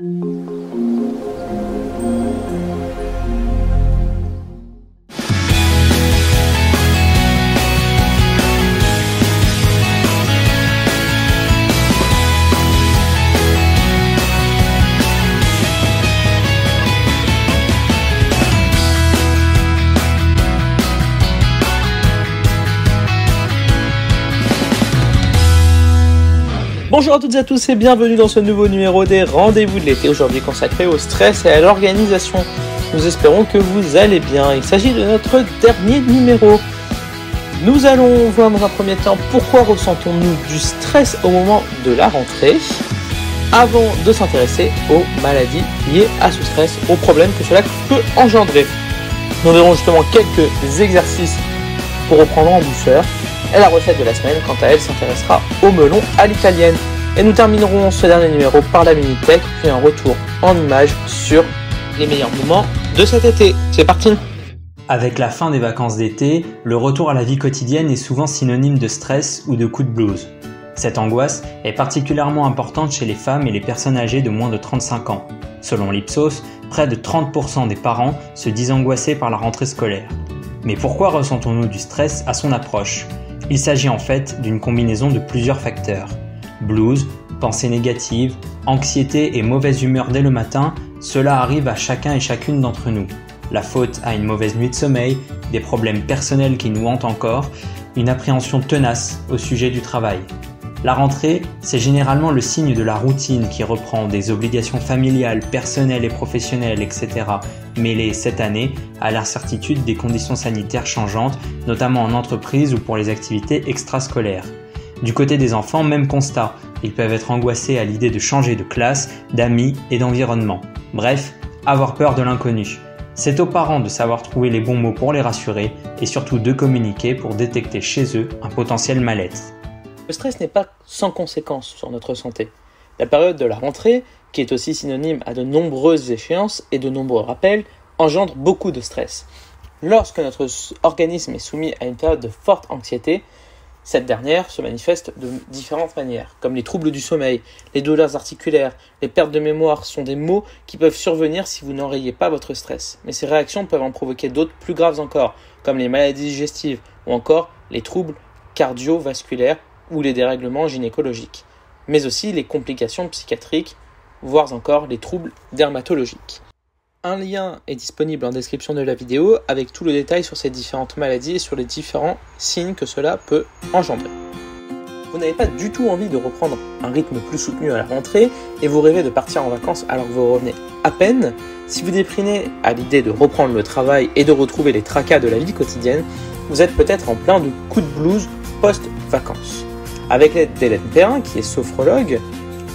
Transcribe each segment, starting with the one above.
うん Bonjour à toutes et à tous et bienvenue dans ce nouveau numéro des rendez-vous de l'été, aujourd'hui consacré au stress et à l'organisation. Nous espérons que vous allez bien. Il s'agit de notre dernier numéro. Nous allons voir dans un premier temps pourquoi ressentons-nous du stress au moment de la rentrée, avant de s'intéresser aux maladies liées à ce stress, aux problèmes que cela peut engendrer. Nous verrons justement quelques exercices pour reprendre en douceur et la recette de la semaine, quant à elle, s'intéressera au melon à l'italienne. Et nous terminerons ce dernier numéro par la Minitech, puis un retour en images sur les meilleurs moments de cet été. C'est parti Avec la fin des vacances d'été, le retour à la vie quotidienne est souvent synonyme de stress ou de coup de blues. Cette angoisse est particulièrement importante chez les femmes et les personnes âgées de moins de 35 ans. Selon l'Ipsos, près de 30% des parents se disent angoissés par la rentrée scolaire. Mais pourquoi ressentons-nous du stress à son approche? Il s'agit en fait d'une combinaison de plusieurs facteurs. Blues, pensées négatives, anxiété et mauvaise humeur dès le matin, cela arrive à chacun et chacune d'entre nous. La faute à une mauvaise nuit de sommeil, des problèmes personnels qui nous hantent encore, une appréhension tenace au sujet du travail. La rentrée, c'est généralement le signe de la routine qui reprend des obligations familiales, personnelles et professionnelles, etc., mêlées cette année à l'incertitude des conditions sanitaires changeantes, notamment en entreprise ou pour les activités extrascolaires. Du côté des enfants, même constat, ils peuvent être angoissés à l'idée de changer de classe, d'amis et d'environnement. Bref, avoir peur de l'inconnu. C'est aux parents de savoir trouver les bons mots pour les rassurer et surtout de communiquer pour détecter chez eux un potentiel mal-être. Le stress n'est pas sans conséquences sur notre santé. La période de la rentrée, qui est aussi synonyme à de nombreuses échéances et de nombreux rappels, engendre beaucoup de stress. Lorsque notre organisme est soumis à une période de forte anxiété, cette dernière se manifeste de différentes manières, comme les troubles du sommeil, les douleurs articulaires, les pertes de mémoire sont des maux qui peuvent survenir si vous n'enrayez pas votre stress. Mais ces réactions peuvent en provoquer d'autres plus graves encore, comme les maladies digestives ou encore les troubles cardiovasculaires ou les dérèglements gynécologiques, mais aussi les complications psychiatriques, voire encore les troubles dermatologiques. Un lien est disponible en description de la vidéo avec tout le détail sur ces différentes maladies et sur les différents signes que cela peut engendrer. Vous n'avez pas du tout envie de reprendre un rythme plus soutenu à la rentrée et vous rêvez de partir en vacances alors que vous revenez à peine? Si vous déprimez à l'idée de reprendre le travail et de retrouver les tracas de la vie quotidienne, vous êtes peut-être en plein de coups de blues post-vacances. Avec l'aide d'Hélène Perrin, qui est sophrologue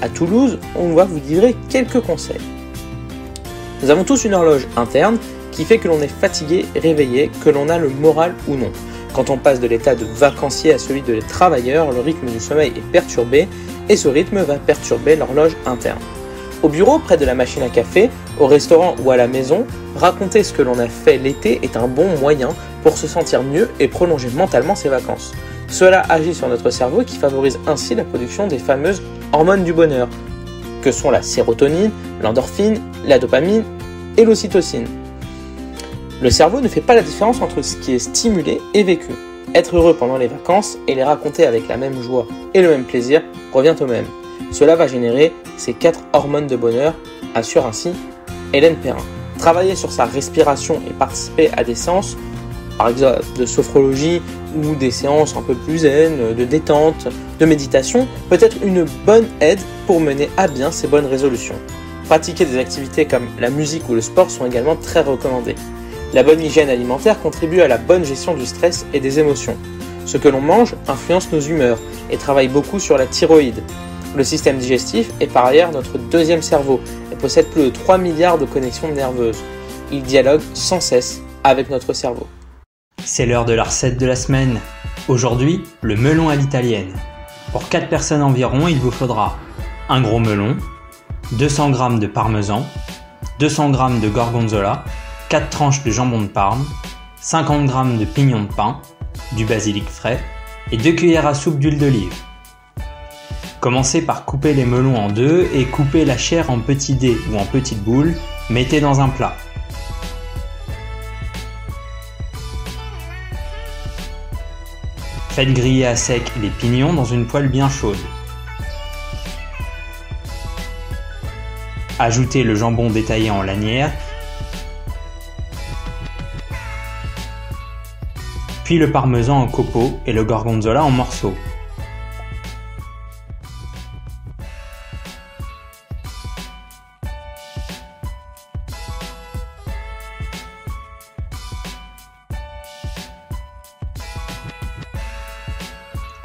à Toulouse, on va vous livrer quelques conseils. Nous avons tous une horloge interne qui fait que l'on est fatigué, réveillé, que l'on a le moral ou non. Quand on passe de l'état de vacancier à celui de travailleur, le rythme du sommeil est perturbé et ce rythme va perturber l'horloge interne. Au bureau, près de la machine à café, au restaurant ou à la maison, raconter ce que l'on a fait l'été est un bon moyen pour se sentir mieux et prolonger mentalement ses vacances. Cela agit sur notre cerveau qui favorise ainsi la production des fameuses hormones du bonheur, que sont la sérotonine, l'endorphine, la dopamine et l'ocytocine. Le cerveau ne fait pas la différence entre ce qui est stimulé et vécu. Être heureux pendant les vacances et les raconter avec la même joie et le même plaisir revient au même. Cela va générer ces quatre hormones de bonheur, assure ainsi Hélène Perrin. Travailler sur sa respiration et participer à des séances, par exemple de sophrologie ou des séances un peu plus zen, de détente, de méditation, peut être une bonne aide pour mener à bien ces bonnes résolutions. Pratiquer des activités comme la musique ou le sport sont également très recommandés. La bonne hygiène alimentaire contribue à la bonne gestion du stress et des émotions. Ce que l'on mange influence nos humeurs et travaille beaucoup sur la thyroïde. Le système digestif est par ailleurs notre deuxième cerveau et possède plus de 3 milliards de connexions nerveuses. Il dialogue sans cesse avec notre cerveau. C'est l'heure de la recette de la semaine. Aujourd'hui, le melon à l'italienne. Pour 4 personnes environ, il vous faudra un gros melon, 200 g de parmesan, 200 g de gorgonzola, 4 tranches de jambon de parme, 50 g de pignon de pain, du basilic frais et 2 cuillères à soupe d'huile d'olive. Commencez par couper les melons en deux et coupez la chair en petits dés ou en petites boules, mettez dans un plat. Faites griller à sec les pignons dans une poêle bien chaude. Ajoutez le jambon détaillé en lanières, puis le parmesan en copeaux et le gorgonzola en morceaux.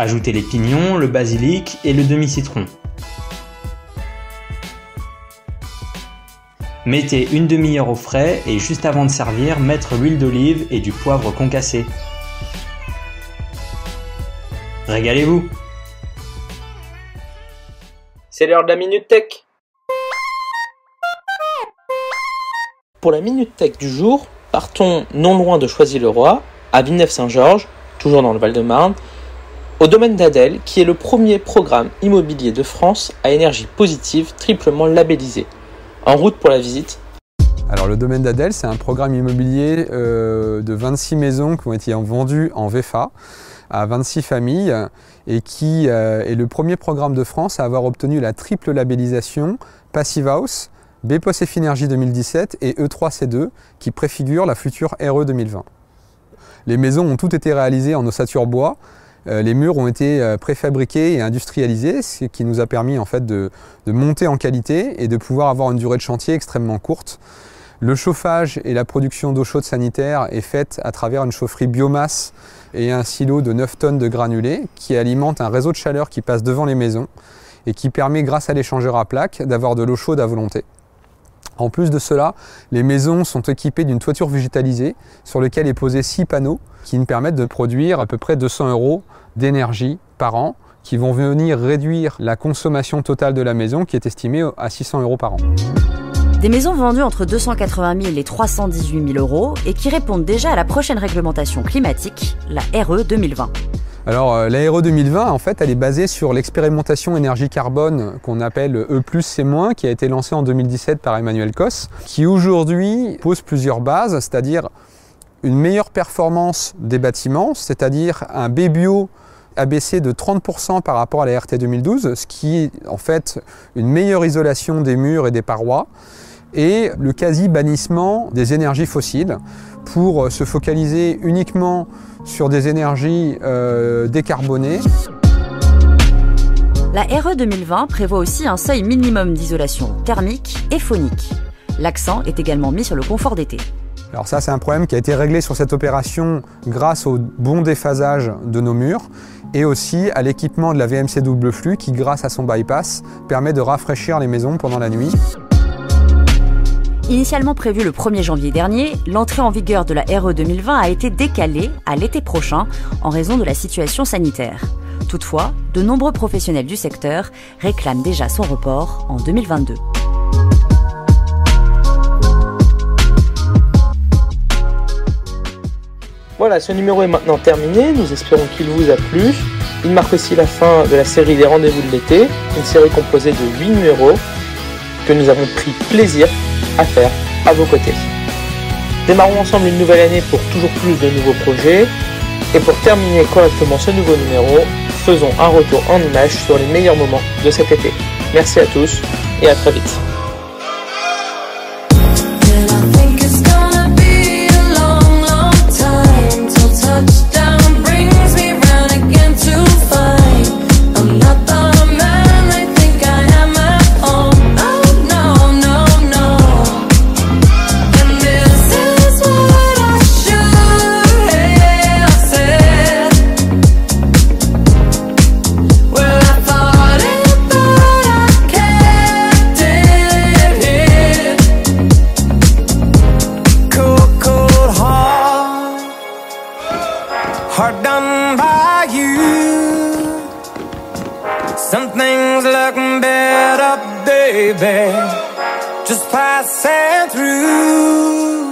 Ajoutez les pignons, le basilic et le demi-citron. Mettez une demi-heure au frais et juste avant de servir, mettre l'huile d'olive et du poivre concassé. Régalez-vous C'est l'heure de la Minute Tech Pour la Minute Tech du jour, partons non loin de Choisy-le-Roi, à Villeneuve-Saint-Georges, toujours dans le Val-de-Marne, au domaine d'Adel, qui est le premier programme immobilier de France à énergie positive triplement labellisé. En route pour la visite. Alors le domaine d'Adel, c'est un programme immobilier euh, de 26 maisons qui ont été vendues en VFA à 26 familles et qui euh, est le premier programme de France à avoir obtenu la triple labellisation Passive House, BPOS Energy 2017 et E3C2 qui préfigurent la future RE 2020. Les maisons ont toutes été réalisées en ossature bois les murs ont été euh, préfabriqués et industrialisés, ce qui nous a permis en fait de, monter en qualité et de pouvoir avoir une durée de chantier extrêmement courte. Le chauffage et la production d'eau chaude sanitaire est faite à travers une chaufferie biomasse et un silo de 9 tonnes de granulés qui alimente un réseau de chaleur qui passe devant les maisons et qui permet grâce à l'échangeur à plaques d'avoir de l'eau chaude à volonté. En plus de cela, les maisons sont équipées d'une toiture végétalisée sur laquelle est posé 6 panneaux qui nous permettent de produire à peu près 200 euros d'énergie par an qui vont venir réduire la consommation totale de la maison qui est estimée à 600 euros par an. Des maisons vendues entre 280 000 et 318 000 euros et qui répondent déjà à la prochaine réglementation climatique, la RE 2020. Alors euh, la RE 2020, en fait, elle est basée sur l'expérimentation énergie carbone qu'on appelle E+, C-, qui a été lancée en 2017 par Emmanuel Cos, qui aujourd'hui pose plusieurs bases, c'est-à-dire une meilleure performance des bâtiments, c'est-à-dire un B-bio abaissé de 30% par rapport à la RT 2012, ce qui est en fait une meilleure isolation des murs et des parois, et le quasi-bannissement des énergies fossiles pour se focaliser uniquement sur des énergies euh, décarbonées. La RE 2020 prévoit aussi un seuil minimum d'isolation thermique et phonique. L'accent est également mis sur le confort d'été. Alors ça, c'est un problème qui a été réglé sur cette opération grâce au bon déphasage de nos murs et aussi à l'équipement de la VMC double flux qui, grâce à son bypass, permet de rafraîchir les maisons pendant la nuit. Initialement prévue le 1er janvier dernier, l'entrée en vigueur de la RE 2020 a été décalée à l'été prochain en raison de la situation sanitaire. Toutefois, de nombreux professionnels du secteur réclament déjà son report en 2022. Voilà, ce numéro est maintenant terminé, nous espérons qu'il vous a plu. Il marque aussi la fin de la série des rendez-vous de l'été, une série composée de 8 numéros nous avons pris plaisir à faire à vos côtés. Démarrons ensemble une nouvelle année pour toujours plus de nouveaux projets. Et pour terminer correctement ce nouveau numéro, faisons un retour en image sur les meilleurs moments de cet été. Merci à tous et à très vite. Just passing through.